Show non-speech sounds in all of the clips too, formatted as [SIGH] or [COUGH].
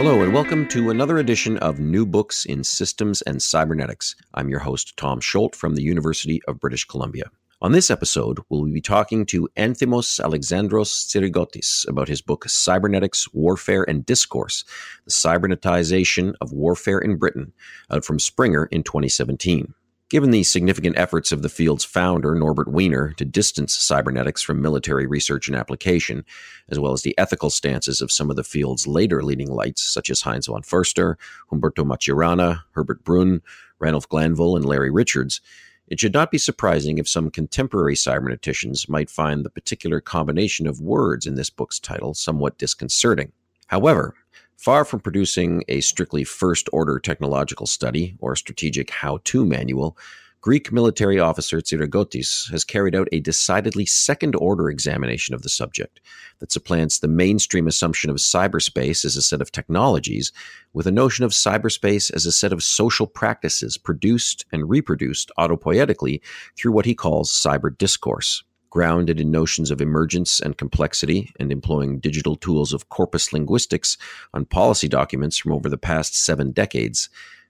Hello, and welcome to another edition of New Books in Systems and Cybernetics. I'm your host, Tom Scholte from the University of British Columbia. On this episode, we'll be talking to Anthimos Alexandros Tsirigotis about his book Cybernetics, Warfare and Discourse The Cybernetization of Warfare in Britain, out from Springer in 2017. Given the significant efforts of the field's founder, Norbert Wiener, to distance cybernetics from military research and application, as well as the ethical stances of some of the field's later leading lights, such as Heinz von Förster, Humberto Maturana, Herbert Brün, Ranulph Glanville, and Larry Richards, it should not be surprising if some contemporary cyberneticians might find the particular combination of words in this book's title somewhat disconcerting. However, Far from producing a strictly first order technological study or strategic how to manual, Greek military officer Tsirigotis has carried out a decidedly second order examination of the subject that supplants the mainstream assumption of cyberspace as a set of technologies with a notion of cyberspace as a set of social practices produced and reproduced autopoietically through what he calls cyber discourse grounded in notions of emergence and complexity and employing digital tools of corpus linguistics on policy documents from over the past seven decades,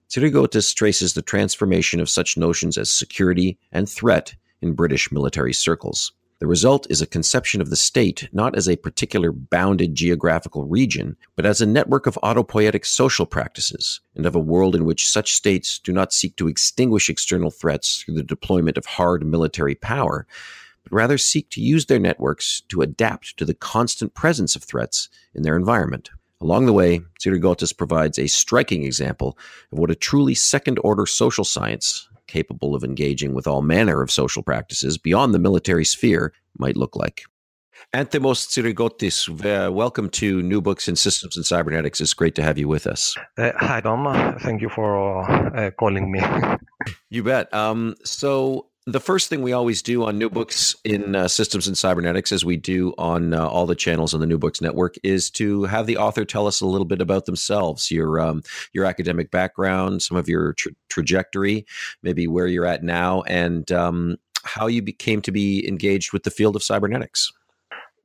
Tsirigotis traces the transformation of such notions as security and threat in British military circles. The result is a conception of the state not as a particular bounded geographical region, but as a network of autopoietic social practices, and of a world in which such states do not seek to extinguish external threats through the deployment of hard military power, but rather seek to use their networks to adapt to the constant presence of threats in their environment. Along the way, Tsirigotis provides a striking example of what a truly second order social science, capable of engaging with all manner of social practices beyond the military sphere, might look like. Anthimos Tsirigotis, uh, welcome to New Books in Systems and Cybernetics. It's great to have you with us. Uh, hi, Tom. Thank you for uh, calling me. [LAUGHS] you bet. Um, so, the first thing we always do on new books in uh, systems and cybernetics as we do on uh, all the channels on the new books network is to have the author tell us a little bit about themselves your um, your academic background some of your tra- trajectory maybe where you're at now and um, how you became to be engaged with the field of cybernetics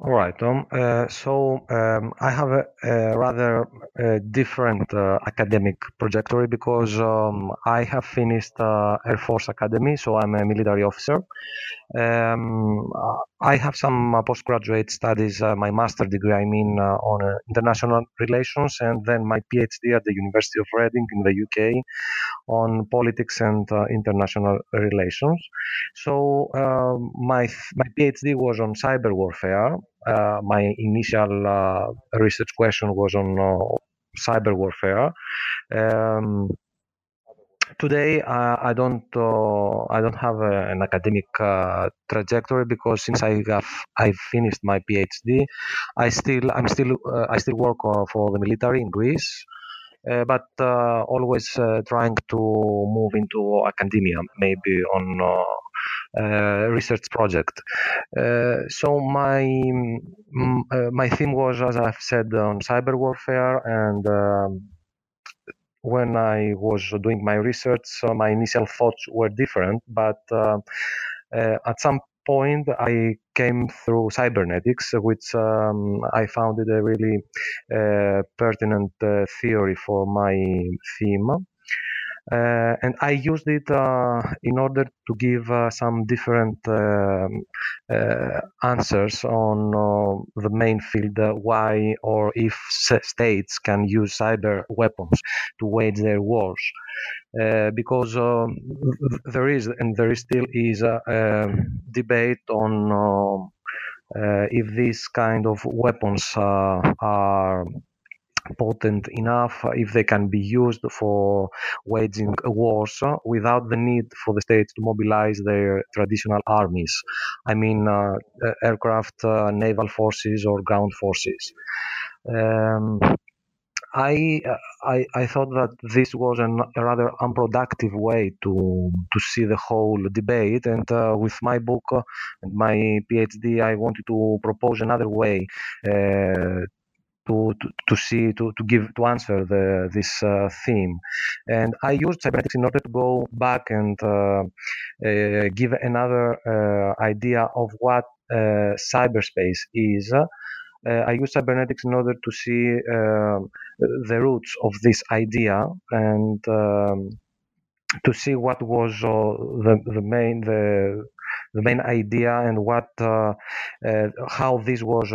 all right, Tom. Uh, so um, I have a, a rather uh, different uh, academic trajectory because um, I have finished uh, Air Force Academy, so I'm a military officer. Um, I have some uh, postgraduate studies, uh, my master degree, I mean, on international relations, and then my PhD at the University of Reading in the UK on politics and international relations. So um, my my PhD was on cyber warfare uh, my initial uh, research question was on uh, cyber warfare. Um, today uh, I don't uh, I don't have a, an academic uh, trajectory because since I have I finished my PhD, I still I'm still I still work for the military in Greece. but always trying to move into academia, maybe on uh, research project. Uh, so my uh, my theme was, as I've said, on cyber warfare and. When I was doing my research, so my initial thoughts were different, but uh, uh, at some point I came through cybernetics, which um, I found it a really uh, pertinent theory for my theme. Uh, and I used it uh, in order to give uh, some different um, uh, answers on uh, the main field why or if states can use cyber weapons to wage their wars. because um, there is and there is still is a, a debate on um, if these kind of weapons are potent enough if they can be used for waging wars without the need for the states to mobilize their traditional armies. I mean, uh, aircraft, uh, naval forces, or ground forces. Um, I, I, I thought that this was an, a rather unproductive way to to see the whole debate, and uh, with my book uh, and my PhD, I wanted to propose another way uh, to, to, to see to, to give to answer the, this uh, theme. And i used cybernetics in order to go back and uh, uh, give another uh, idea of what uh, cyberspace is. Uh, I use cybernetics in order to see um, the roots of this idea and um, to see what was the, the main the the main idea and what how this was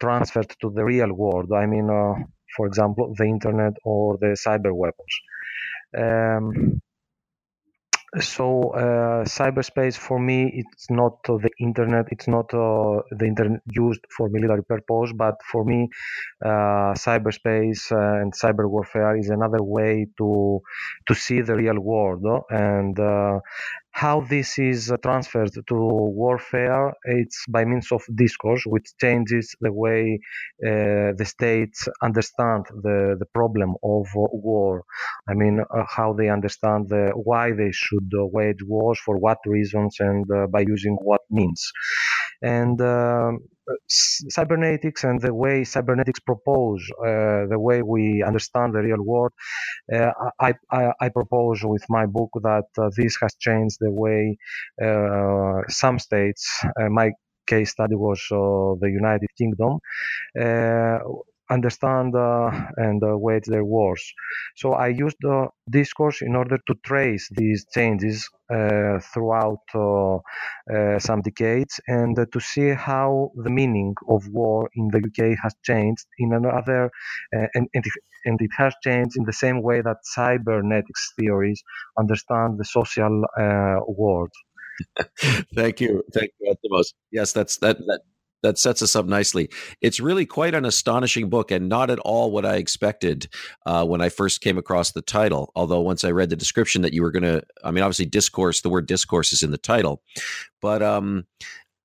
transferred to the real world. I mean, uh, for example, the internet or the cyber weapons. Um, so uh, cyberspace for me it's not uh, the internet it's not uh, the internet used for military purpose but for me uh, cyberspace and cyber warfare is another way to to see the real world and how this is uh, transferred to warfare, it's by means of discourse, which changes the way uh, the states understand the, the problem of uh, war. I mean, uh, how they understand the, why they should uh, wage wars, for what reasons, and uh, by using what means. And um, cybernetics and the way cybernetics propose uh, the way we understand the real world uh, I, I, I, propose with my book that uh, this has changed the way uh, some states uh, my case study was uh, the united kingdom understand uh, and uh, wage their wars. So I used the discourse in order to trace these changes uh, throughout some decades and to see how the meaning of war in the UK has changed in another, and, and, it, and it has changed in the same way that cybernetics theories understand the social world. [LAUGHS] Thank you, thank you, Anthimos. Yes, that's that that that sets us up nicely. It's really quite an astonishing book and not at all what I expected uh, when I first came across the title. Although once I read the description that you were going to, I mean, obviously discourse, the word discourse is in the title, but um,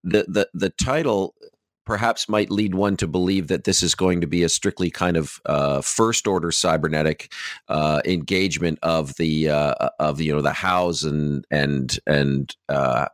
the the the title perhaps might lead one to believe that this is going to be a strictly kind of uh, first order cybernetic uh, engagement of the uh, of you know the hows and and and uh,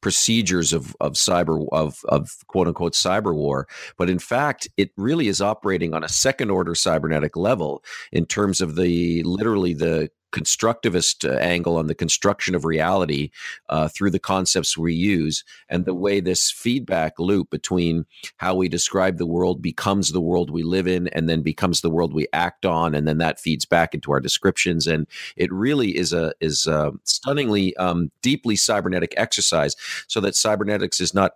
procedures of of cyber of of quote unquote cyber war but in fact it really is operating on a second order cybernetic level in terms of the literally the constructivist uh, angle on the construction of reality uh, through the concepts we use and the way this feedback loop between how we describe the world becomes the world we live in and then becomes the world we act on and then that feeds back into our descriptions. And it really is a is a stunningly um, deeply cybernetic exercise so that cybernetics is not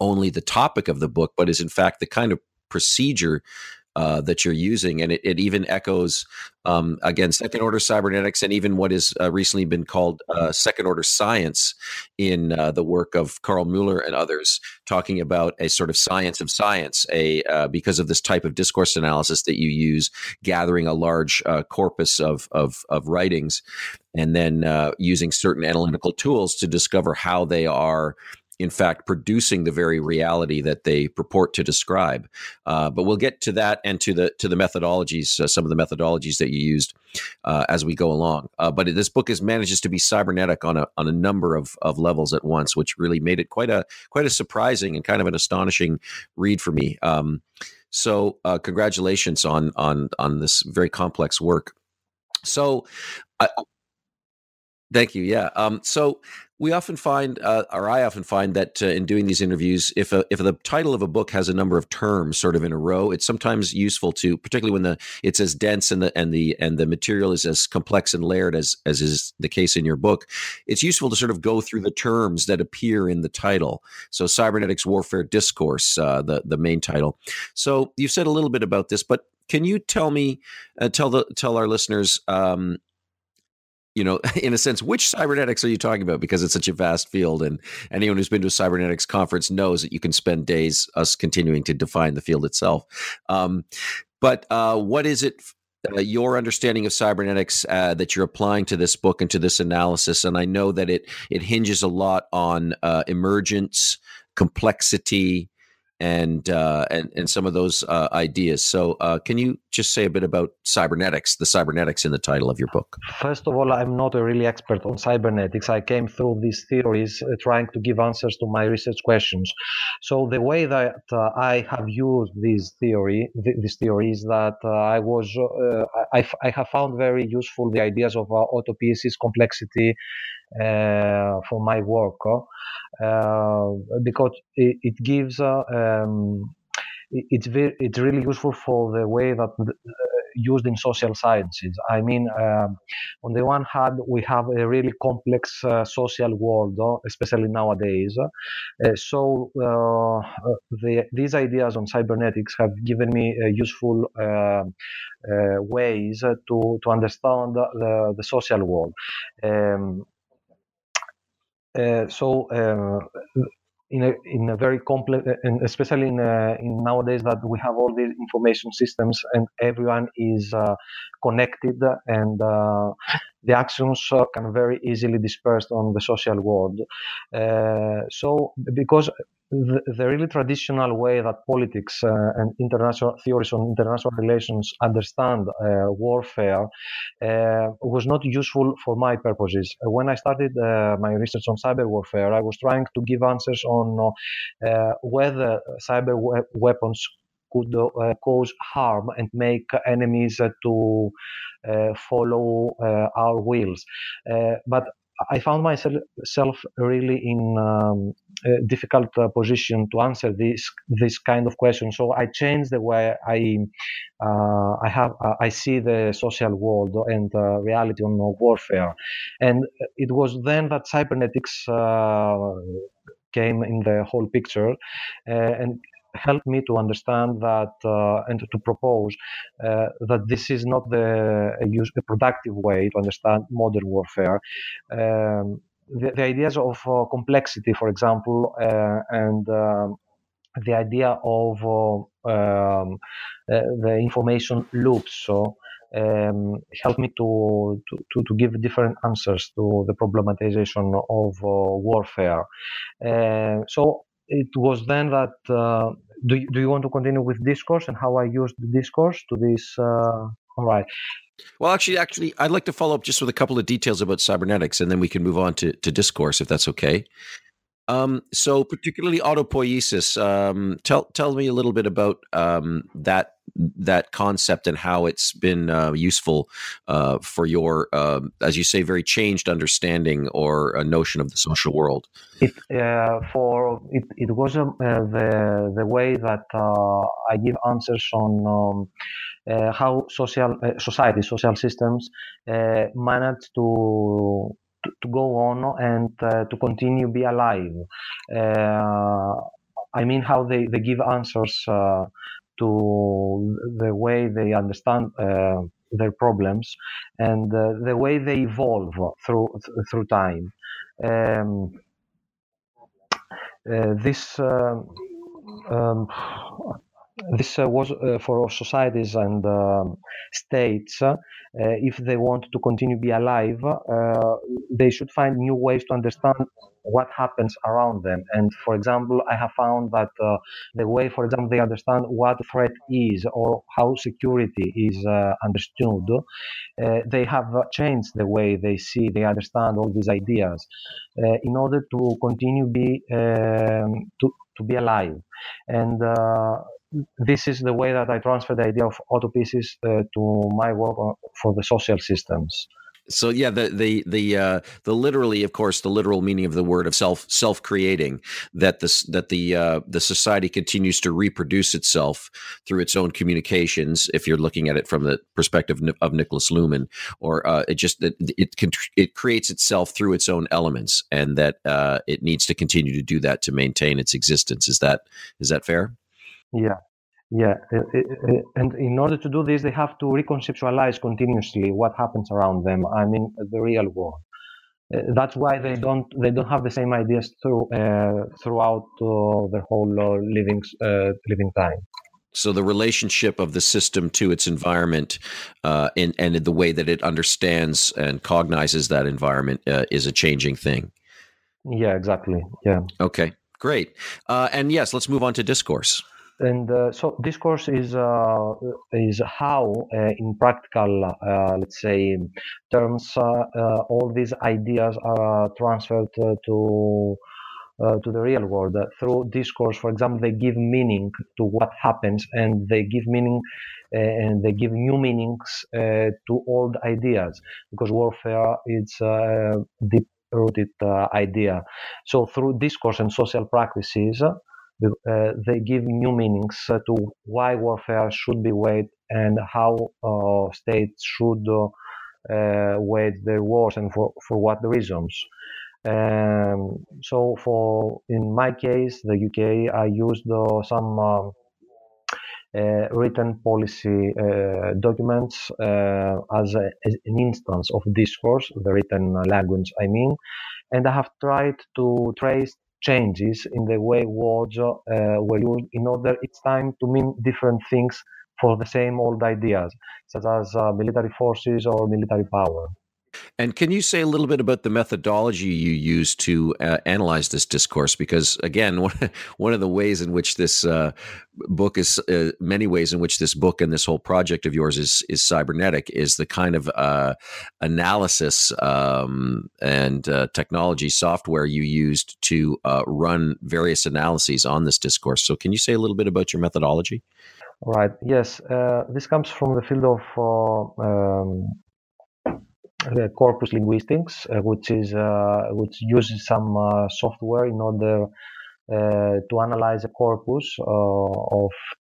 only the topic of the book but is in fact the kind of procedure uh, that you're using, and it, it even echoes um, again second order cybernetics, and even what has uh, recently been called uh, second order science in uh, the work of Karl Müller and others, talking about a sort of science of science, a uh, because of this type of discourse analysis that you use, gathering a large uh, corpus of, of of writings, and then using certain analytical tools to discover how they are in fact producing the very reality that they purport to describe. Uh, but we'll get to that and to the to the methodologies, uh, some of the methodologies that you used uh, as we go along. Uh, but this book is manages to be cybernetic on a on a number of, of levels at once, which really made it quite a quite a surprising and kind of an astonishing read for me. Um, so uh, congratulations on on on this very complex work. So. Thank you. Yeah. Um, so we often find, uh, or I often find that uh, in doing these interviews, if a, if the title of a book has a number of terms sort of in a row, it's sometimes useful to, particularly when the it's as dense and the and the and the material is as complex and layered as as is the case in your book. It's useful to sort of go through the terms that appear in the title. So, cybernetics warfare discourse, uh, the the main title. So, you've said a little bit about this, but can you tell me, uh, tell the tell our listeners? Um, you know, [LAUGHS] in a sense, which cybernetics are you talking about? Because it's such a vast field, and anyone who's been to a cybernetics conference knows that you can spend days us continuing to define the field itself. Um, but uh, what is it? Uh, your understanding of cybernetics uh, that you're applying to this book and to this analysis, and I know that it it hinges a lot on uh, emergence, complexity, and uh, and and some of those uh, ideas. So, uh, can you just say a bit about cybernetics, the cybernetics in the title of your book? First of all, I'm not a really expert on cybernetics. I came through these theories uh, trying to give answers to my research questions. So, the way that uh, I have used this theory, th- this theory is that uh, I was I, I have found very useful the ideas of autopoiesis, complexity, for my work uh, because it, it gives uh, um, it's very it's really useful for the way that uh, used in social sciences. I mean, um, on the one hand, we have a really complex uh, social world, uh, especially nowadays. so the, these ideas on cybernetics have given me useful ways to to understand the, the social world. Um, uh, Uh, so uh, in a in a very complex, uh, and especially in, uh, in nowadays that we have all these information systems and everyone is uh, connected and the actions can very easily dispersed on the social world. so because the, the, really traditional way that politics uh, and international theories on international relations understand uh, warfare uh, was not useful for my purposes. When I started uh, my research on cyber warfare, I was trying to give answers on uh, whether cyber we- weapons could uh, cause harm and make enemies to follow our wills. but I found myself really in um, a difficult uh, position to answer this this kind of question. So I changed the way I uh, I have uh, I see the social world and reality on warfare, and it was then that cybernetics uh, came in the whole picture, uh, and helped me to understand that uh, and to propose uh, that this is not the a, use, a productive way to understand modern warfare. Um, the, the, ideas of uh, complexity, for example, uh, and um, the idea of uh, um, uh, the information loops. So. Um, help me to, to, to give different answers to the problematization of warfare. so it was then that uh, do, you, do you want to continue with discourse and how I used discourse to this? Uh, all right. Well, actually, actually, I'd like to follow up just with a couple of details about cybernetics, and then we can move on to, to discourse, if that's okay. Um, so, particularly autopoiesis. Um, tell tell me a little bit about um, that that concept and how it's been uh, useful uh, for your, uh, as you say, very changed understanding or a notion of the social world. It uh, for it, it was uh, the the way that uh, I give answers on. Um, how social society, social systems manage to to, go on and uh, to continue be alive. Uh, I mean, how they, they give answers uh, to the way they understand their problems and the way they evolve through through time. Um, this um, um this uh, was uh, for societies and um, states uh, if they want to continue be alive they should find new ways to understand what happens around them. And for example i have found that the way for example they understand what threat is or how security is understood they have changed the way they see they understand all these ideas in order to continue be um, to to be alive. And this is the way that I transfer the idea of autopoiesis uh, to my work for the social systems. So yeah, the the the uh, the literally, of course, the literal meaning of the word of self self creating that this that the uh, the society continues to reproduce itself through its own communications. If you're looking at it from the perspective of Niklas Luhmann, or uh, it just that it can it creates itself through its own elements, and that uh, it needs to continue to do that to maintain its existence. Is that is that fair? Yeah, Yeah, and in order to do this, they have to reconceptualize continuously what happens around them. I mean, the real world. Uh, that's why they don't they don't have the same ideas through uh, throughout uh, their whole uh, living uh, living time. So the relationship of the system to its environment, uh, and and the way that it understands and cognizes that environment is a changing thing. Yeah, exactly. Yeah. Okay, great. and yes, let's move on to discourse and uh, so discourse is uh, is how uh, in practical uh, let's say terms uh, uh, all these ideas are transferred to to the real world. Through discourse for example they give meaning to what happens and they give meaning and they give new meanings to old ideas because warfare is a deep rooted idea. So through discourse and social practices uh, they give new meanings uh, to why warfare should be waged and how uh, states should wage their wars and for, for what reasons. Um, so for in my case, the UK, I used uh, some uh, uh, written policy documents as, a, as, an instance of discourse, the written language, I mean, and I have tried to trace changes in the way words uh, were used in order each time to mean different things for the same old ideas, such as uh, military forces or military power. And can you say a little bit about the methodology you use to uh, analyze this discourse? Because again, [LAUGHS] one, of the ways in which this uh, book is, uh, many ways in which this book and this whole project of yours is is cybernetic, is the kind of uh, analysis um, and uh, technology software you used to uh, run various analyses on this discourse. So, can you say a little bit about your methodology? Right. Yes. this comes from the field of um, the corpus linguistics, uh, which is uh, which uses some uh, software in order to analyze a corpus of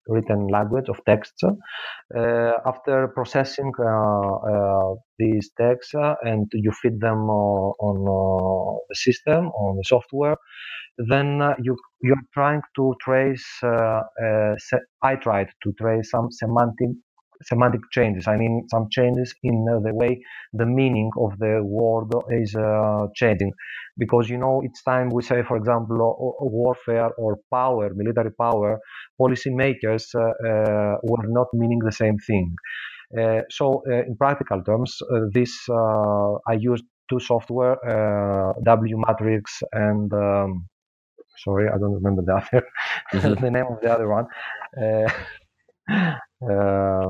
written language of texts. Uh, after processing uh, uh, these texts and you feed them on the system, on the software, then you you're trying to trace. I tried to trace some semantic semantic changes. I mean, some changes in uh, the way the meaning of the word is uh, changing. Because, you know, each time we say, for example, warfare or power, military power, policymakers uh, uh were not meaning the same thing. Uh, so, in practical terms, this I used two software, W Matrix and um, sorry, I don't remember the other, [LAUGHS] the name of the other one. Uh,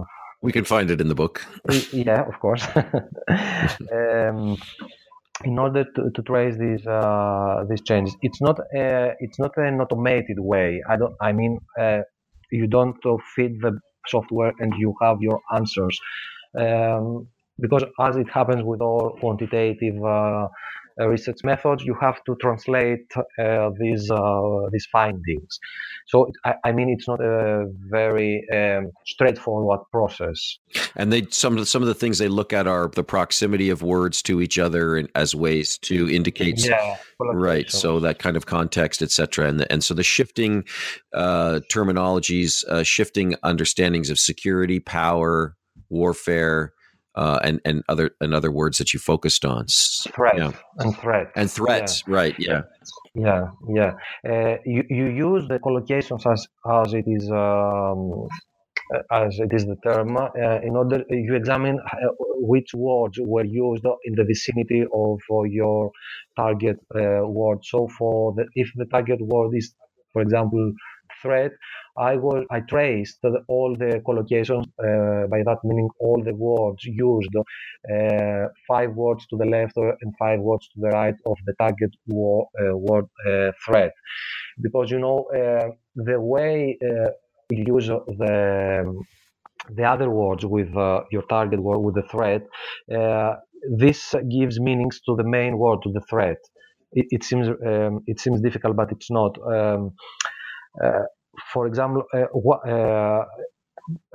[LAUGHS] we can find it in the book. yeah, of course. [LAUGHS] um, in order to, to trace these uh, these changes, it's not a, it's not an automated way. I don't. I mean, uh, you don't feed the software and you have your answers. Um, because as it happens with all quantitative uh, uh, research methods, you have to translate uh, these uh, these findings. So I, I, mean, it's not a very um, straightforward process. And they some of the, some of the things they look at are the proximity of words to each other as ways to indicate. Yeah, right. So that kind of context, etc. And the, and so the shifting uh, terminologies, uh, shifting understandings of security, power, warfare uh, and and other and other words that you focused on. Threat yeah. and threat and threats, yeah. right? Yeah, yeah, yeah. Uh, you you use the collocations as as it is. Um, as it is the term, uh, in order you examine uh, which words were used in the vicinity of uh, your target uh, word. So, for the, if the target word is, for example, threat, I will I traced all the collocations. Uh, by that meaning, all the words used, uh, five words to the left and five words to the right of the target uh, word uh, threat, because you know uh, the way uh, you use the the other words with your target word with the threat. this gives meanings to the main word to the thread. It, it seems um, it seems difficult, but it's not. Um, uh, for example, uh, uh,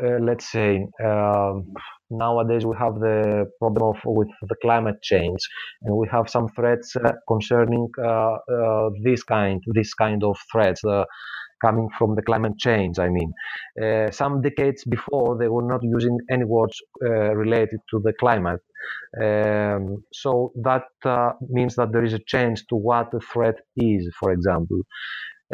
uh, let's say um, nowadays we have the problem of with the climate change, and we have some threats concerning this kind this kind of threats coming from the climate change. I mean, uh, some decades before they were not using any words uh, related to the climate. Um, so that uh, means that there is a change to what the threat is, for example.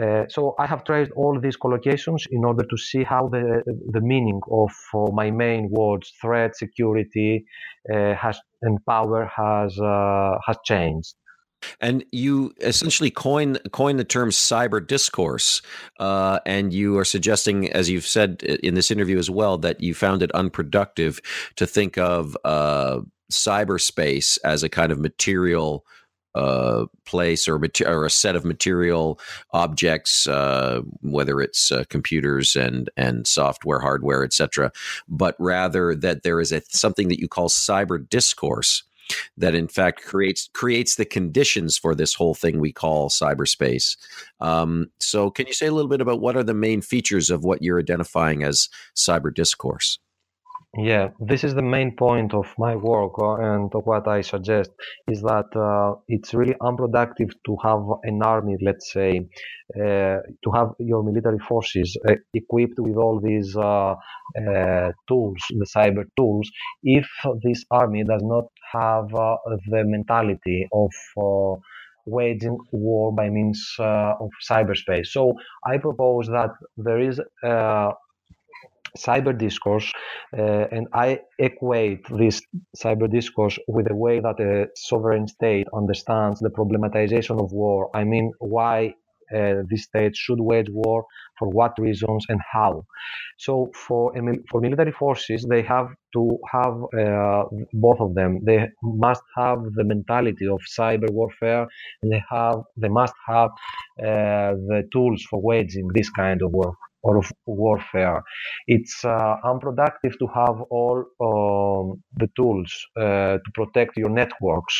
Uh, so I have traced all these collocations in order to see how the the meaning of uh, my main words, threat, security, uh, has and power has uh, has changed. And you essentially coin coin the term cyber discourse, uh, and you are suggesting, as you've said in this interview as well, that you found it unproductive to think of cyberspace as a kind of material uh, place or, mater- or a set of material objects, uh, whether it's uh, computers and and software, hardware, etc., but rather that there is a something that you call cyber discourse that in fact creates creates the conditions for this whole thing we call cyberspace. Um, so, can you say a little bit about what are the main features of what you're identifying as cyber discourse? Yeah, this is the main point of my work, uh, and what I suggest is that uh, it's really unproductive to have an army, let's say, uh, to have your military forces uh, equipped with all these uh, uh, tools, the cyber tools, if this army does not have the mentality of waging war by means of cyberspace. So I propose that there is cyber discourse, uh, and I equate this cyber discourse with the way that a sovereign state understands the problematization of war. I mean, why uh, this state should wage war, for what reasons, and how. So, for for military forces, they have to have uh, both of them. They must have the mentality of cyber warfare, and they have they must have uh, the tools for waging this kind of war or of warfare. It's uh, unproductive to have all um, the tools uh, to protect your networks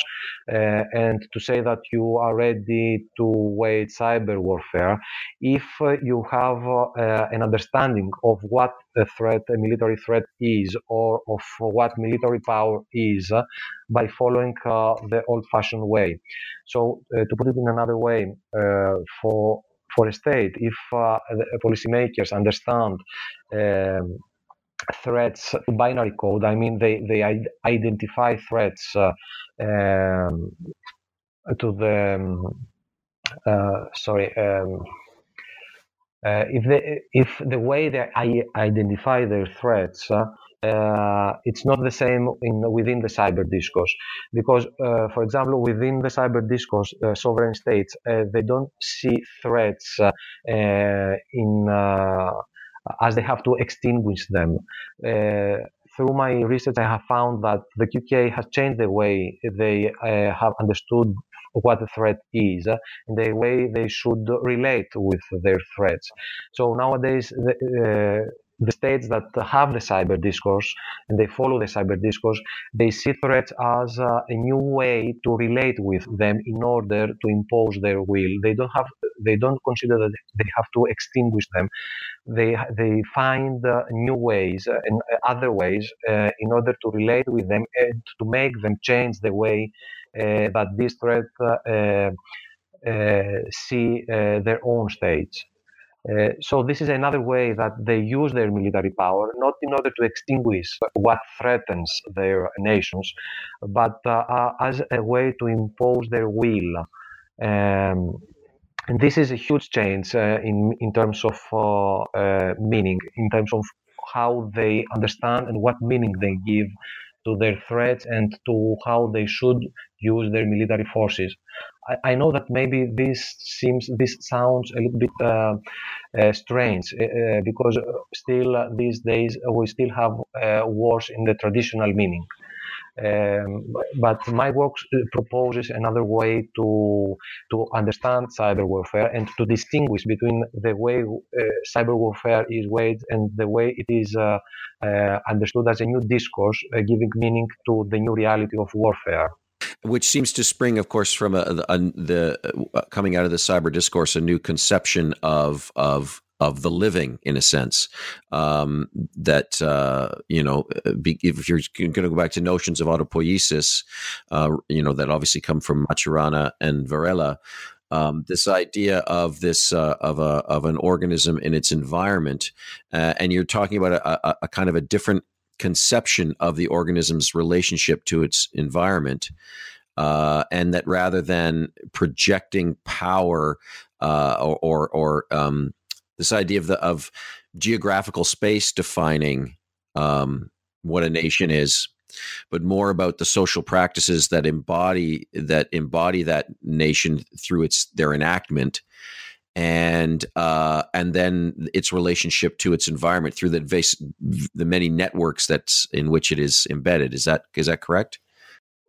uh, and to say that you are ready to wage cyber warfare if uh, you have uh, an understanding of what a threat, a military threat is, or of what military power is by following uh, the old-fashioned way. So, to put it in another way, for for a state, if uh, policymakers understand um, threats to binary code, I mean they they identify threats uh, um, to the um, uh, sorry. Um, uh, if they if the way they identify their threats uh, it's not the same in within the cyber discourse. Because uh, for example within the cyber discourse uh, sovereign states uh, they don't see threats uh, uh, in as they have to extinguish them. Through my research i have found that the UK has changed the way they have understood what a threat is and the way they should relate with their threats. So nowadays the, the states that have the cyber discourse and they follow the cyber discourse, they see threats as uh, a new way to relate with them in order to impose their will. They don't have, they don't consider that they have to extinguish them. They they find uh, new ways and other ways uh, in order to relate with them and to make them change the way uh, that uh, uh, see their own states. Uh, so this is another way that they use their military power, not in order to extinguish what threatens their nations, but uh, uh, as a way to impose their will. Um, and this is a huge change uh, in in terms of uh, uh, meaning, in terms of how they understand and what meaning they give to their threats and to how they should use their military forces. I, I know that maybe this seems this sounds a little bit uh, uh, strange uh, uh because still these days we still have uh, wars in the traditional meaning. Um, but my work proposes another way to to understand cyber warfare and to distinguish between the way uh, cyber warfare is waged and the way it is uh, uh, understood as a new discourse, giving meaning to the new reality of warfare. Which seems to spring, of course, from a, a, the uh, coming out of the cyber discourse, a new conception of of of the living, in a sense. Um, that uh, you know, uh, be, if you're going to go back to notions of autopoiesis, uh, you know, that obviously come from Maturana and Varela. um, this idea of this uh, of a of an organism in its environment, uh, and you're talking about a, a, a, kind of a different conception of the organism's relationship to its environment, uh, and that rather than projecting power uh, or or, or um, this idea of the of geographical space defining um, what a nation is but more about the social practices that embody that embody that nation through its their enactment and uh, and then its relationship to its environment through the the many networks that's in which it is embedded. Is that is that correct?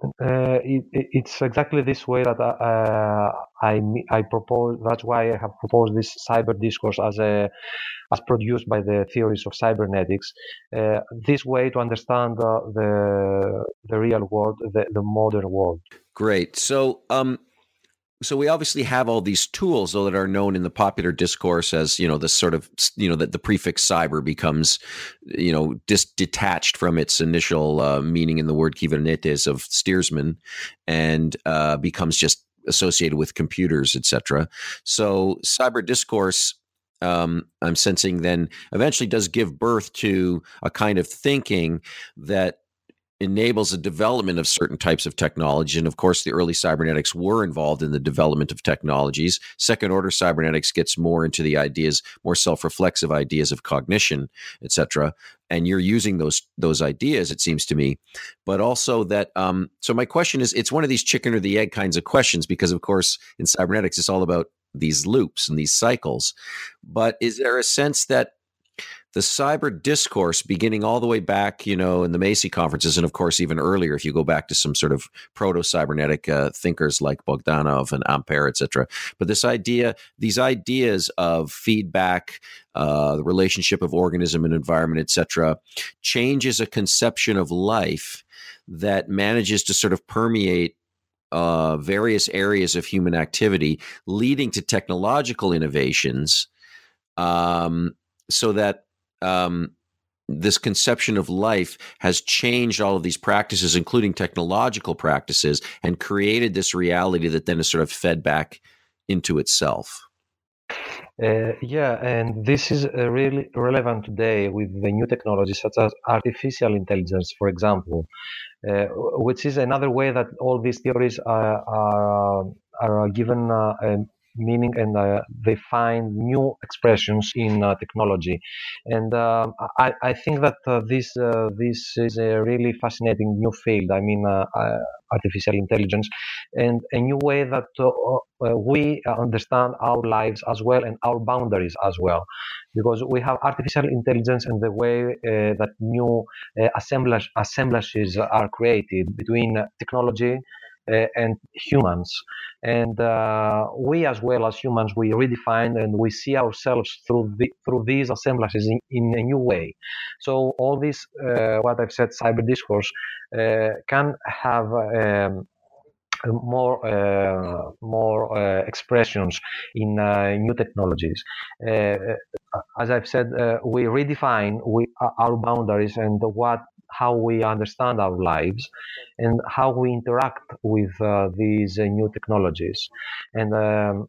Uh, it, it's exactly this way that uh, I I propose. That's why I have proposed this cyber discourse as a as produced by the theories of cybernetics. Uh, this way to understand the the real world, the, the modern world. Great. So, um, so we obviously have all these tools though that are known in the popular discourse as you know this sort of you know that the prefix cyber becomes you know dis- detached from its initial uh, meaning in the word kybernetes of steersman and uh, becomes just associated with computers etc so cyber discourse um, i'm sensing then eventually does give birth to a kind of thinking that enables the development of certain types of technology. And of course, the early cybernetics were involved in the development of technologies. Second order cybernetics gets more into the ideas, more self-reflexive ideas of cognition, etc. And you're using those those ideas, it seems to me. But also that um, so my question is it's one of these chicken or the egg kinds of questions, because of course in cybernetics it's all about these loops and these cycles. But is there a sense that the cyber discourse beginning all the way back, you know, in the Macy conferences, and of course, even earlier, if you go back to some sort of proto cybernetic uh, thinkers like Bogdanov and Ampere, etc. But this idea, these ideas of feedback, uh, the relationship of organism and environment, etc., changes a conception of life that manages to sort of permeate uh, various areas of human activity, leading to technological innovations. Um, so that um, this conception of life has changed all of these practices, including technological practices, and created this reality that then is sort of fed back into itself. Uh, yeah, and this is uh, really relevant today with the new technologies such as artificial intelligence, for example, uh, which is another way that all these theories are, are, are given uh, meaning and uh, they find new expressions in uh, technology. And uh, I, I, think that uh, this uh, this is a really fascinating new field. I mean uh, artificial intelligence and a new way that we understand our lives as well and our boundaries as well. Because we have artificial intelligence and the way that new assemblage, assemblages are created between technology and humans. And uh, we, as well as humans, we redefine and we see ourselves through the, through these assemblages in, in a new way. So all this, uh, what I've said, cyber discourse, can have. Um, more uh, more uh, expressions in uh, new technologies. as I've said, we redefine we, our boundaries and what how we understand our lives and how we interact with uh, these uh, new technologies. And um,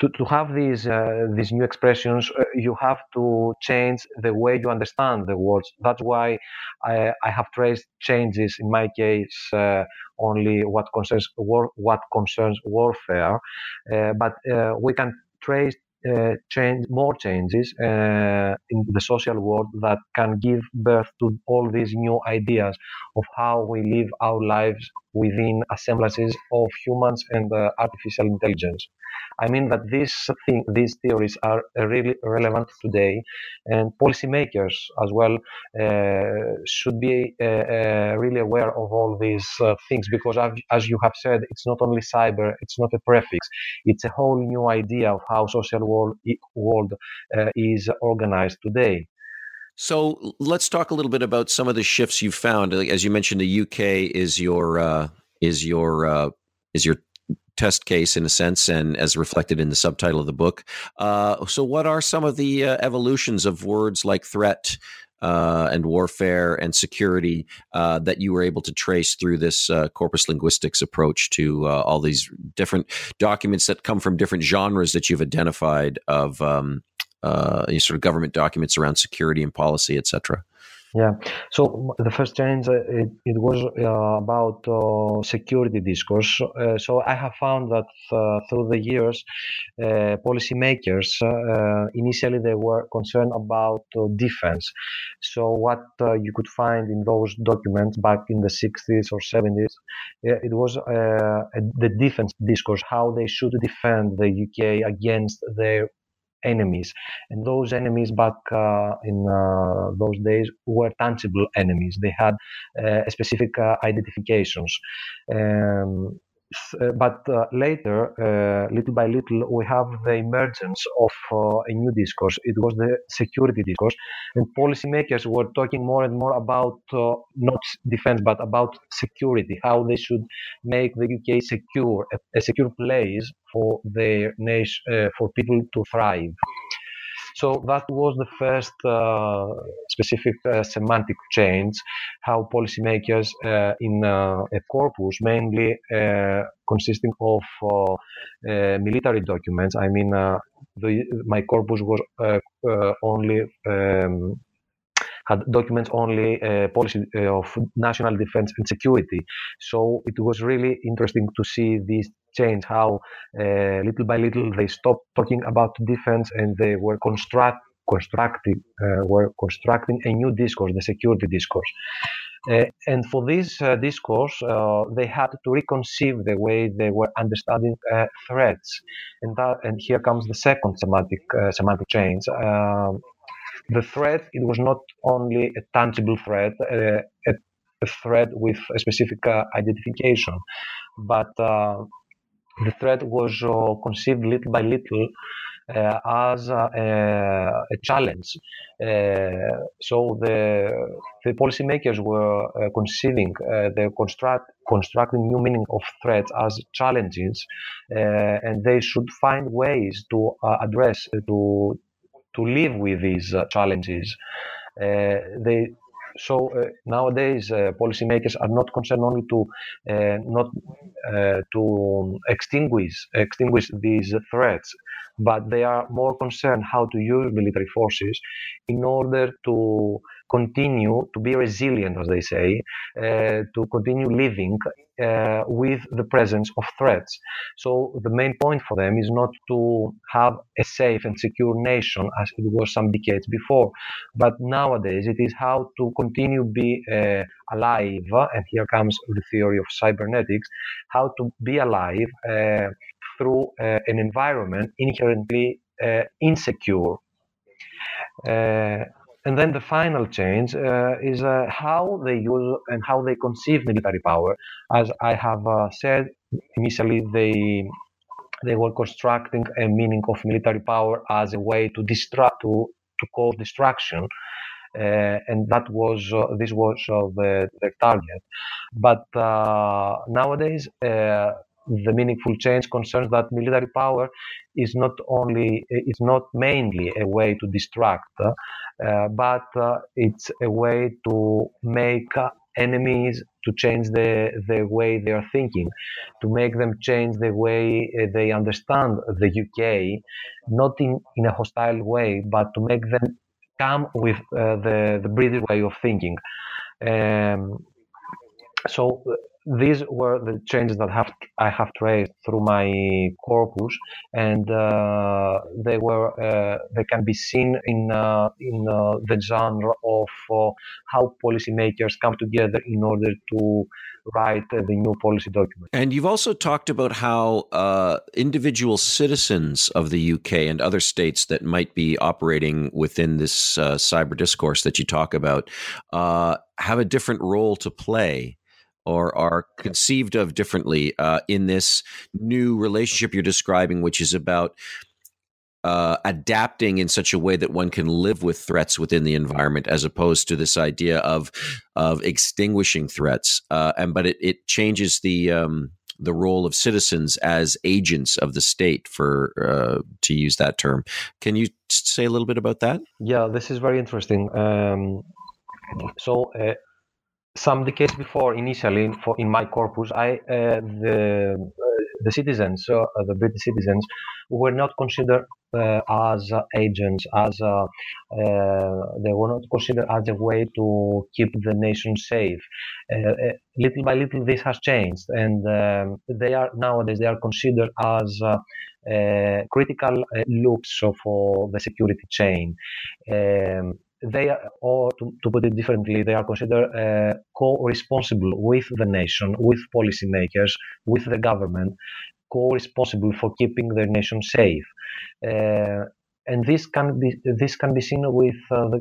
to, to have these uh, these new expressions, uh, you have to change the way you understand the words. That's why I, I have traced changes in my case uh, only what concerns war, what concerns warfare, uh, but we can trace uh, change more changes uh, in the social world that can give birth to all these new ideas of how we live our lives within assemblages of humans and uh, artificial intelligence. I mean that these thing, these theories are really relevant today, and policymakers as well uh, should be uh, uh, really aware of all these uh, things because, as you have said, it's not only cyber, it's not a prefix, it's a whole new idea of how social world world uh, is organized today. So let's talk a little bit about some of the shifts you've found. As you mentioned, the UK is your uh, is your is your test case in a sense, and as reflected in the subtitle of the book. Uh, so, what are some of the uh, evolutions of words like threat, uh, and warfare and security uh, that you were able to trace through this uh, corpus linguistics approach to uh, all these different documents that come from different genres that you've identified of um, sort of government documents around security and policy, etc. Yeah. So the first change uh, it, it was uh, about uh, security discourse. Uh, so I have found that uh, through the years, policymakers initially they were concerned about defense. So what you could find in those documents back in the 60s or 70s, it was the defense discourse, how they should defend the UK against their enemies. And those enemies back uh, in uh, those days were tangible enemies. They had uh, specific uh, identifications. Um, but uh, later, uh, little by little, we have the emergence of a new discourse. It was the security discourse, and policymakers were talking more and more about not defense, but about security, how they should make the UK secure, a, a secure place for their nation, for people to thrive. So that was the first uh, specific uh, semantic change, how policymakers uh, in uh, a corpus, mainly uh, consisting of uh, military documents, I mean, the, my corpus was only um, had documents only uh, policy of national defense and security. So it was really interesting to see this change, how uh, little by little they stopped talking about defense and they were construct, constructing, uh, were constructing a new discourse, the security discourse. Uh, and for this uh, discourse, uh, they had to reconceive the way they were understanding uh, threats, and that, and here comes the second semantic semantic change. Um, the threat it was not only a tangible threat, a, a, threat with a specific identification, but the threat was uh, conceived little by little uh, as a, a challenge. Uh, so the the policymakers were uh, conceiving, uh, they construct constructing new meaning of threats as challenges, uh, and they should find ways to address to to live with these challenges. they so uh, nowadays, uh, policymakers are not concerned only to uh, not to extinguish extinguish these threats, but they are more concerned how to use military forces in order to continue to be resilient, as they say, to continue living uh, with the presence of threats. So the main point for them is not to have a safe and secure nation as it was some decades before, but nowadays it is how to continue be uh, alive. And here comes the theory of cybernetics: how to be alive uh, through uh, an environment inherently uh, insecure. And then the final change uh, is uh, how they use and how they conceive military power. As I have uh, said, initially they they were constructing a meaning of military power as a way to distract, to, to cause destruction. Uh, and that was uh, this was uh, the, the target. But nowadays, the meaningful change concerns that military power is not only is not mainly a way to distract, but uh, it's a way to make enemies to change the, the way they are thinking, to make them change the way uh, they understand the UK, not in, in a hostile way, but to make them come with uh, the, the British way of thinking. Um, so these were the changes that have I have traced through my corpus, and uh, they were uh, they can be seen in uh, in uh, the genre of uh, how policymakers come together in order to write the new policy document. And you've also talked about how uh, individual citizens of the UK and other states that might be operating within this cyber discourse that you talk about have a different role to play or are conceived of differently uh, in this new relationship you're describing, which is about uh, adapting in such a way that one can live with threats within the environment, as opposed to this idea of of extinguishing threats. Uh, and but it, it changes the um, the role of citizens as agents of the state, for uh, to use that term. Can you say a little bit about that? Yeah, this is very interesting. Um, so uh, some decades before, initially, for in my corpus, I uh, the uh, the citizens, uh, the British citizens, were not considered uh, as agents, as uh, they were not considered as a way to keep the nation safe. little by little, this has changed, and um, they are nowadays they are considered as critical loops for the security chain. Um, they are, or to, to, put it differently, they are considered uh, co-responsible with the nation, with policymakers, with the government, co-responsible for keeping their nation safe. Uh, and this can be this can be seen with uh, the,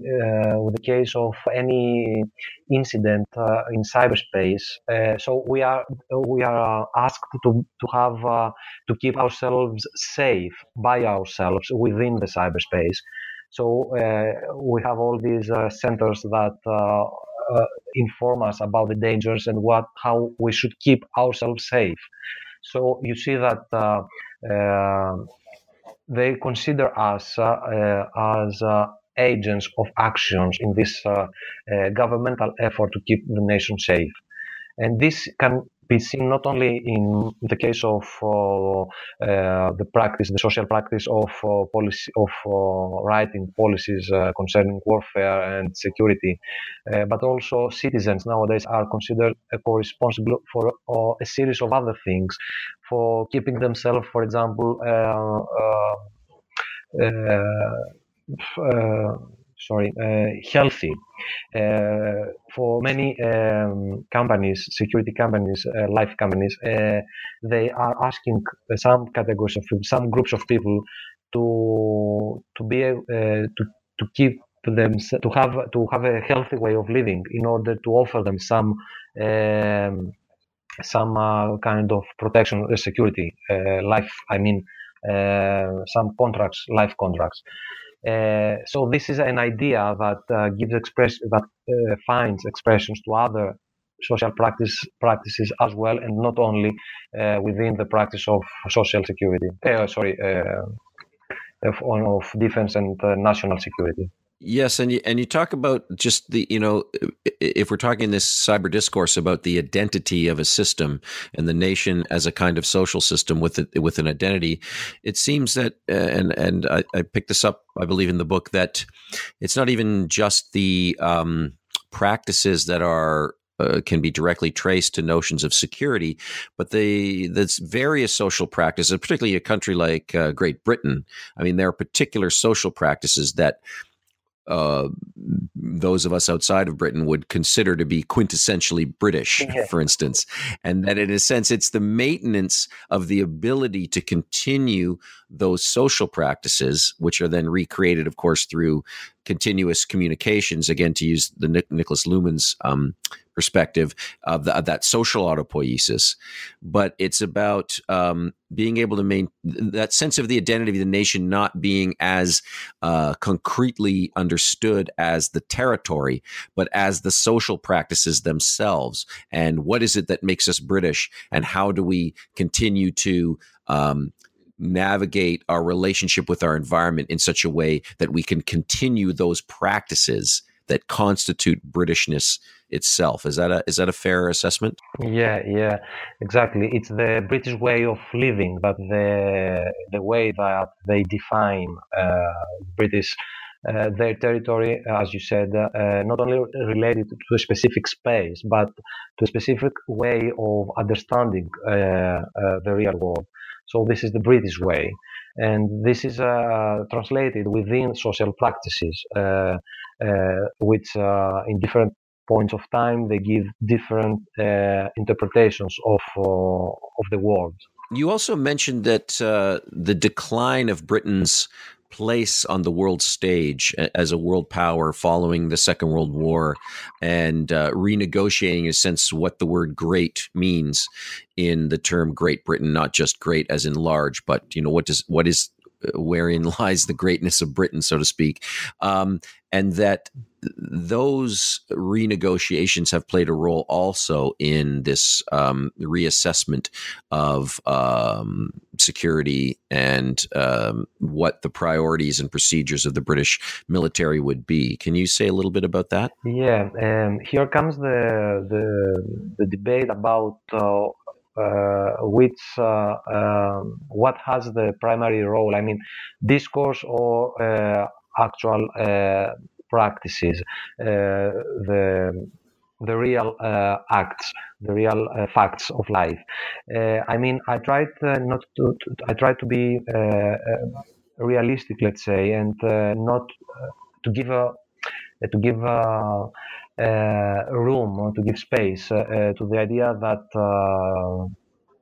uh, with the case of any incident uh, in cyberspace. Uh, so we are we are asked to to have to keep ourselves safe by ourselves within the cyberspace. So uh, we have all these uh, centers that uh, inform us about the dangers and what how we should keep ourselves safe. So you see that they consider us as agents of actions in this uh, uh, governmental effort to keep the nation safe. And this can be seen not only in the case of uh, uh, the practice, the social practice of uh, policy of writing policies concerning warfare and security, but also citizens nowadays are considered co-responsible for a series of other things, for keeping themselves, for example. Uh, sorry, uh, healthy. Uh, for many um, companies, security companies, uh, life companies, they are asking some categories of some groups of people to to be to to keep them to have to have a healthy way of living in order to offer them some um, some uh, kind of protection uh, security uh, life i mean some contracts life contracts uh, so this is an idea that uh, gives expression that uh, finds expressions to other social practice practices as well, and not only uh, within the practice of social security. Uh, sorry, of, of defense and national security. Yes, and you, and you talk about just the you know if we're talking this cyber discourse about the identity of a system and the nation as a kind of social system with it, with an identity, it seems that uh, and and I, I, picked this up I believe in the book that it's not even just the um, practices that are uh, can be directly traced to notions of security, but the the various social practices, particularly a country like uh, Great Britain. I mean, there are particular social practices that uh, those of us outside of Britain would consider to be quintessentially British, yeah. for instance. And that in a sense, it's the maintenance of the ability to continue those social practices, which are then recreated, of course, through continuous communications. Again, to use the Nic- Niklas Luhmann's um, perspective of, the, of, that social autopoiesis, but it's about um, being able to maintain that sense of the identity of the nation not being as uh, concretely understood as the territory, but as the social practices themselves. And what is it that makes us British? And how do we continue to um, navigate our relationship with our environment in such a way that we can continue those practices that constitute Britishness itself. Is that a is that a fair assessment? Yeah, yeah, exactly. It's the British way of living, but the the way that they define uh, British. Uh, their territory, as you said, uh, not only related to a specific space, but to a specific way of understanding uh, uh, the real world. So this is the British way, and this is uh, translated within social practices, uh, uh, which uh, in different points of time they give different uh, interpretations of of the world. You also mentioned that the decline of Britain's place on the world stage as a world power following the Second World War and uh, renegotiating, in a sense, what the word great means in the term Great Britain, not just great as in large, but, you know, what does, what is, wherein [LAUGHS] lies the greatness of Britain, so to speak, um, and that those renegotiations have played a role also in this um, reassessment of um, security and um, what the priorities and procedures of the British military would be. Can you say a little bit about that? Yeah, um, here comes the the, the debate about. Uh, which uh, um, what has the primary role? I mean, discourse or uh, actual uh, practices, uh, the the real uh, acts, the real uh, facts of life. I mean, I tried not to, to, I tried to be realistic, let's say, and not to give a to give a, room to give space to the idea that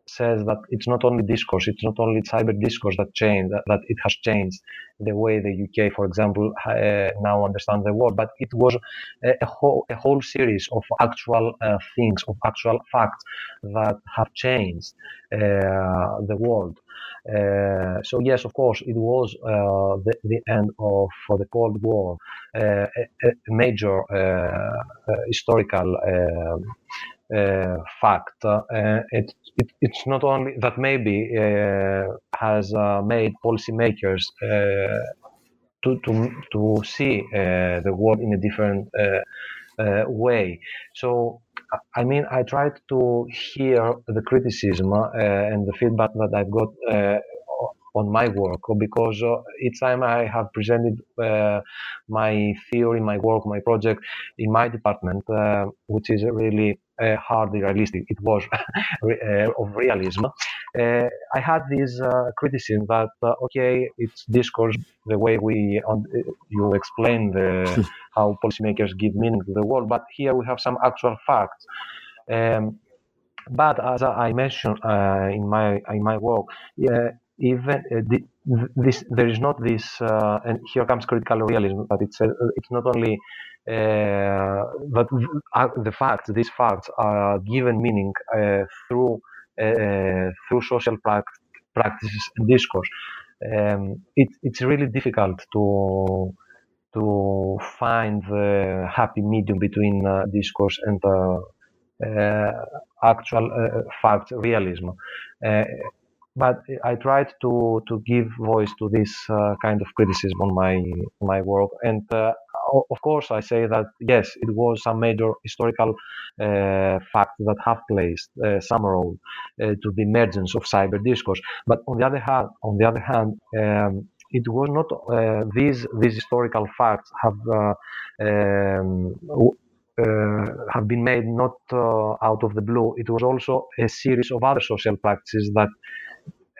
says that it's not only discourse, it's not only cyber discourse that changed, that, that it has changed the way the UK, for example, uh, now understands the world, but it was a, a, whole, a whole series of actual uh, things, of actual facts that have changed uh, the world. Uh, so yes, of course, it was uh, the, the, end of the Cold War, uh, a, major historical uh, fact. Uh, it, it, it's not only that maybe uh, has made policymakers to, to, to see the world in a different way. So I mean, I tried to hear the criticism uh, and the feedback that I've got uh, on my work because uh, each time I have presented uh, my theory, my work, my project in my department, uh, which is really uh, hardly realistic, it was [LAUGHS] uh, of realism. Uh, I had this criticism that okay, it's discourse the way we you explain the, [LAUGHS] how policymakers give meaning to the world, but here we have some actual facts. Um, but as I mentioned uh, in my in my work, even uh, the, this there is not this uh, and here comes critical realism but it's uh, it's not only uh, but uh, the facts these facts are given meaning uh, through through social practices and discourse. Um, it, it's really difficult to to find the happy medium between discourse and actual fact realism but I tried to to give voice to this uh, kind of criticism on my my work, and uh, of course I say that yes, it was some major historical uh, facts that have placed uh, some role uh, to the emergence of cyber discourse. But on the other hand, on the other hand. Um, it was not uh, these these historical facts have um, uh, have been made not uh, out of the blue. It was also a series of other social practices that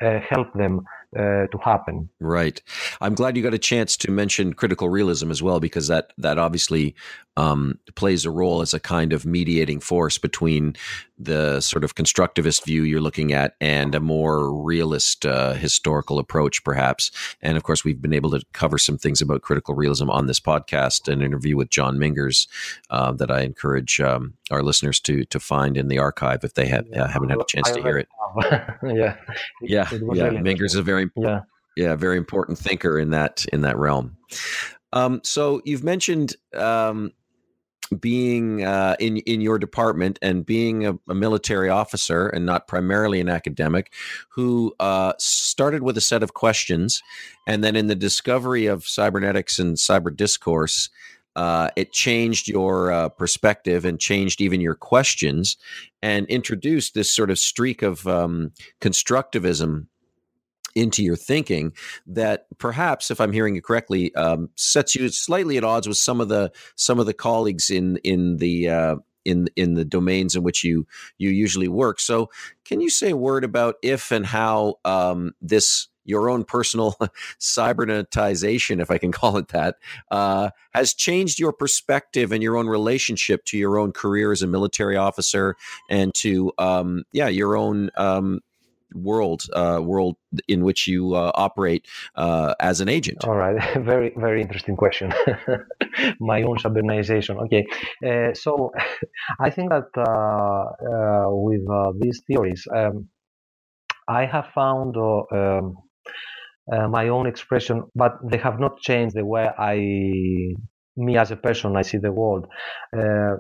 uh, help them uh, to happen. Right. I'm glad you got a chance to mention critical realism as well, because that that obviously um, plays a role as a kind of mediating force between the sort of constructivist view you're looking at and a more realist uh, historical approach, perhaps. And of course, we've been able to cover some things about critical realism on this podcast, an interview with John Mingers uh, that I encourage um, our listeners to to find in the archive if they have, uh, haven't had a chance to hear [LAUGHS] it. yeah, yeah, yeah. Really Mingers is a very yeah yeah very important thinker in that in that realm. Um, so you've mentioned um, being uh, in in your department and being a, a, military officer and not primarily an academic, who uh, started with a set of questions, and then in the discovery of cybernetics and cyber discourse, uh, it changed your uh, perspective and changed even your questions, and introduced this sort of streak of um, constructivism into your thinking that perhaps if i'm hearing you correctly um, sets you slightly at odds with some of the some of the colleagues in in the uh, in in the domains in which you you usually work. So can you say a word about if and how um, this your own personal [LAUGHS] cybernetization, if I can [LAUGHS] call it that, uh, has changed your perspective and your own relationship to your own career as a military officer and to, um, yeah, your own um, world uh, world in which you uh, operate uh, as an agent? All right, [LAUGHS] very very interesting question. [LAUGHS] My own cybernization. Okay, uh, so [LAUGHS] I think that uh, uh, with these theories, um, I have found. Um, my own expression, but they have not changed the way I, me as a person, I see the world. Uh,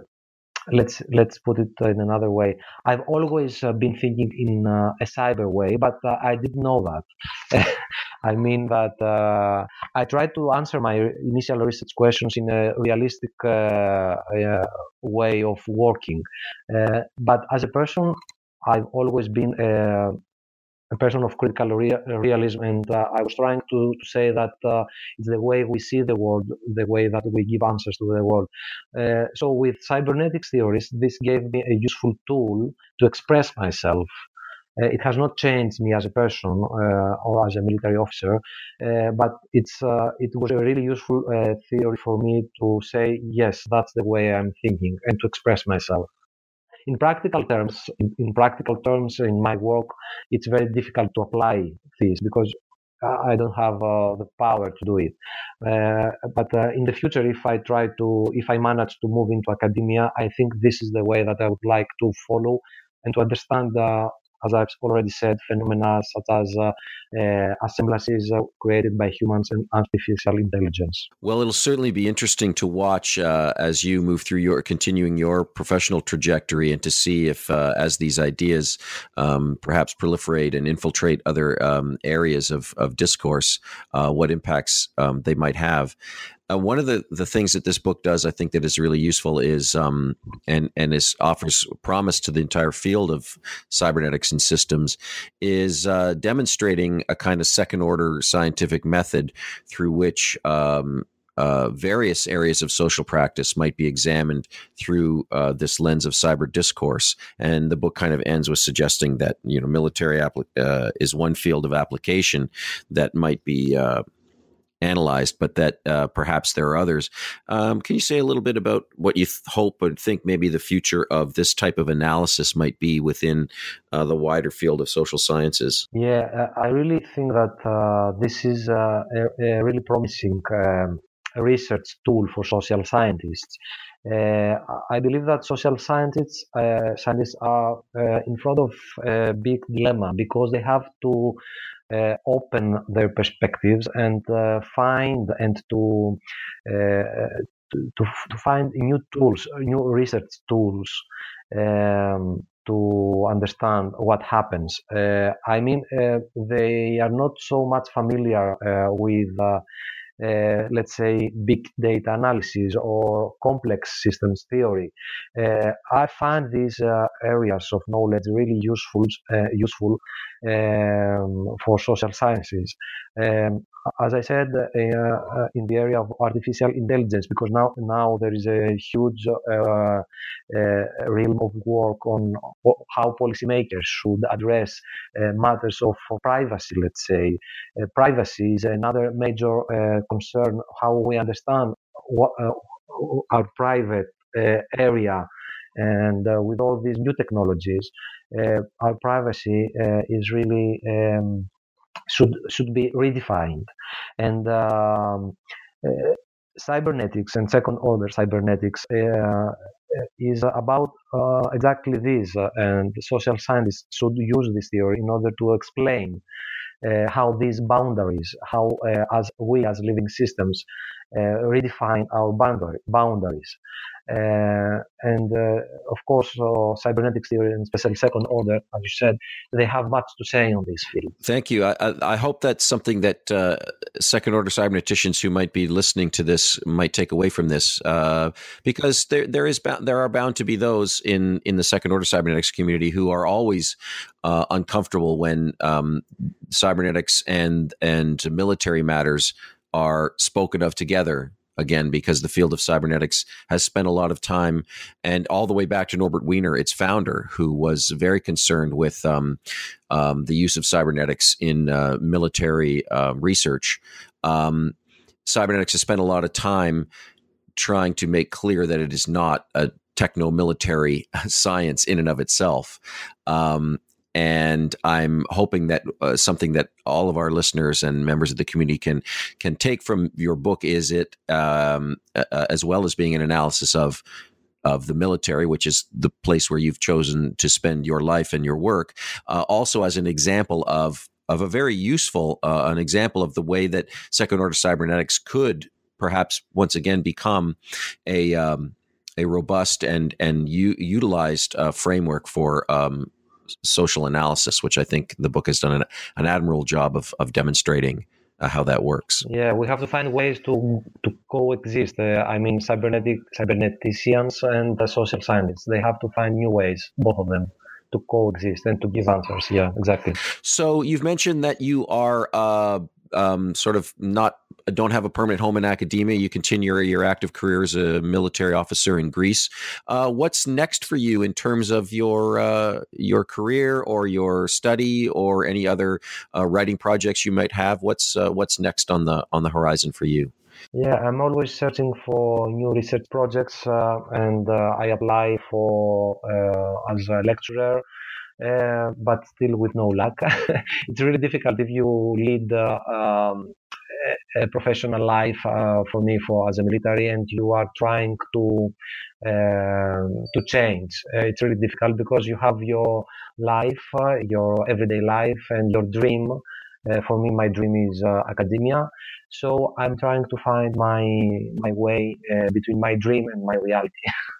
let's let's put it in another way. I've always uh, been thinking in uh, a cyber way, but uh, I didn't know that. [LAUGHS] I mean that uh, I tried to answer my initial research questions in a realistic uh, uh, way of working, but as a person, I've always been a person of critical rea- realism, and uh, I was trying to, to say that uh, it's the way we see the world, the way that we give answers to the world. Uh, so, with cybernetics theories, this gave me a useful tool to express myself. Uh, it has not changed me as a person uh, or as a military officer, uh, but it's it was a really useful theory for me to say yes, that's the way I'm thinking, and to express myself in practical terms, in, in, practical terms, in my work, it's very difficult to apply this because I don't have uh, the power to do it. Uh, but uh, in the future, if I try to, if I manage to move into academia, I think this is the way that I would like to follow and to understand as I've already said, phenomena such as uh, uh, assemblages created by humans and artificial intelligence. Well, it'll certainly be interesting to watch uh, as you move through your continuing your professional trajectory and to see if, uh, as these ideas um, perhaps proliferate and infiltrate other um, areas of, of discourse, uh, what impacts um, they might have. Uh, one of the, the things that this book does, I think, that is really useful is um, and and is offers promise to the entire field of cybernetics and systems is uh, demonstrating a kind of second order scientific method through which um, uh, various areas of social practice might be examined through uh, this lens of cyber discourse. And the book kind of ends with suggesting that you know military apl- uh, is one field of application that might be uh, analyzed, but that uh, perhaps there are others. Um, can you say a little bit about what you th- hope or think maybe the future of this type of analysis might be within uh, the wider field of social sciences? Yeah, uh, I really think that uh, this is uh, a, a, really promising um, research tool for social scientists. Uh, I believe that social scientists scientists are in front of a big dilemma because they have to uh, open their perspectives and uh, find and to, uh, to, to find new tools, new research tools um, to understand what happens. Uh, I mean, uh, they are not so much familiar uh, with uh, let's say, big data analysis or complex systems theory. Uh, I find these uh, areas of knowledge really useful, useful um, for social sciences. Um, as I said, uh, uh, in the area of artificial intelligence, because now now there is a huge uh, realm of work on how policymakers should address matters of privacy. Let's say privacy is another major concern. How we understand what our private area and uh, with all these new technologies, uh, our privacy uh, is really um, should should be redefined, and um, uh, cybernetics and second order cybernetics uh, is about uh, exactly this, uh, and social scientists should use this theory in order to explain uh, how these boundaries, how uh, as we as living systems redefine our boundary, boundaries. Uh, and uh, of course, uh, cybernetics theory and especially second order, as you said, they have much to say on this field. Thank you. I, I hope that's something that uh, second order cyberneticians who might be listening to this might take away from this, uh, because there there is there are bound to be those in in the second order cybernetics community who are always uh, uncomfortable when um, cybernetics and and military matters are spoken of together again because the field of cybernetics has spent a lot of time and all the way back to Norbert Wiener, its founder, who was very concerned with um, um, the use of cybernetics in uh, military uh, research. Um, cybernetics has spent a lot of time trying to make clear that it is not a techno military [LAUGHS] science in and of itself. Um, and I'm hoping that uh, something that all of our listeners and members of the community can can take from your book is it um, uh, as well as being an analysis of of the military, which is the place where you've chosen to spend your life and your work, uh, also as an example of of a very useful uh, an example of the way that second order cybernetics could perhaps once again become a um, a robust and and u- utilized uh, framework for um, social analysis, which I think the book has done an, an admirable job of of demonstrating uh, how that works. Yeah, we have to find ways to to coexist. Uh, I mean, cybernetic cyberneticians and the social scientists they have to find new ways, both of them, to coexist and to give answers. Yeah, exactly. So you've mentioned that you are uh, um, sort of not don't have a permanent home in academia. You continue your active career as a military officer in Greece. Uh, what's next for you in terms of your uh, your career or your study or any other uh, writing projects you might have? What's uh, what's next on the on the horizon for you? Yeah, I'm always searching for new research projects, uh, and uh, I apply for as a lecturer uh, but still with no luck. [LAUGHS] it's really difficult if you lead uh, um, a professional life uh, for me for as a military and you are trying to uh, to change. Uh, it's really difficult because you have your life uh, your everyday life and your dream. For me my dream is academia. So i'm trying to find my my way between my dream and my reality [LAUGHS]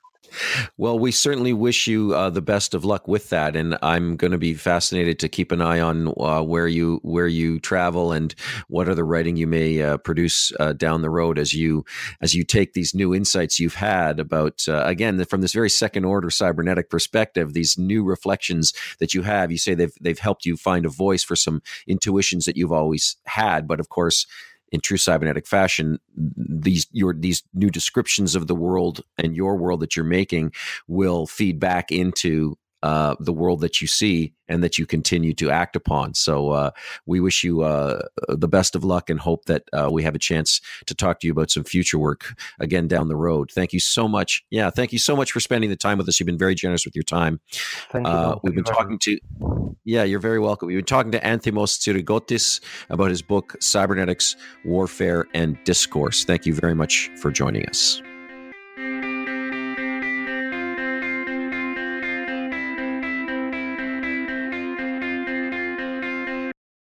Well, we certainly wish you uh, the best of luck with that, and I'm going to be fascinated to keep an eye on uh, where you where you travel and what other writing you may uh, produce uh, down the road as you as you take these new insights you've had about uh, again from this very second order cybernetic perspective, these new reflections that you have. You say they've they've helped you find a voice for some intuitions that you've always had, but of course in true cybernetic fashion, these your these new descriptions of the world and your world that you're making will feed back into uh, the world that you see and that you continue to act upon. So uh, we wish you uh, the best of luck and hope that uh, we have a chance to talk to you about some future work again down the road. Thank you so much. Yeah, thank you so much for spending the time with us. You've been very generous with your time. Thank you. Uh, we've been talking to. Yeah, you're very welcome. We've been talking to Anthimos Tsirigotis about his book Cybernetics, Warfare, and Discourse. Thank you very much for joining us.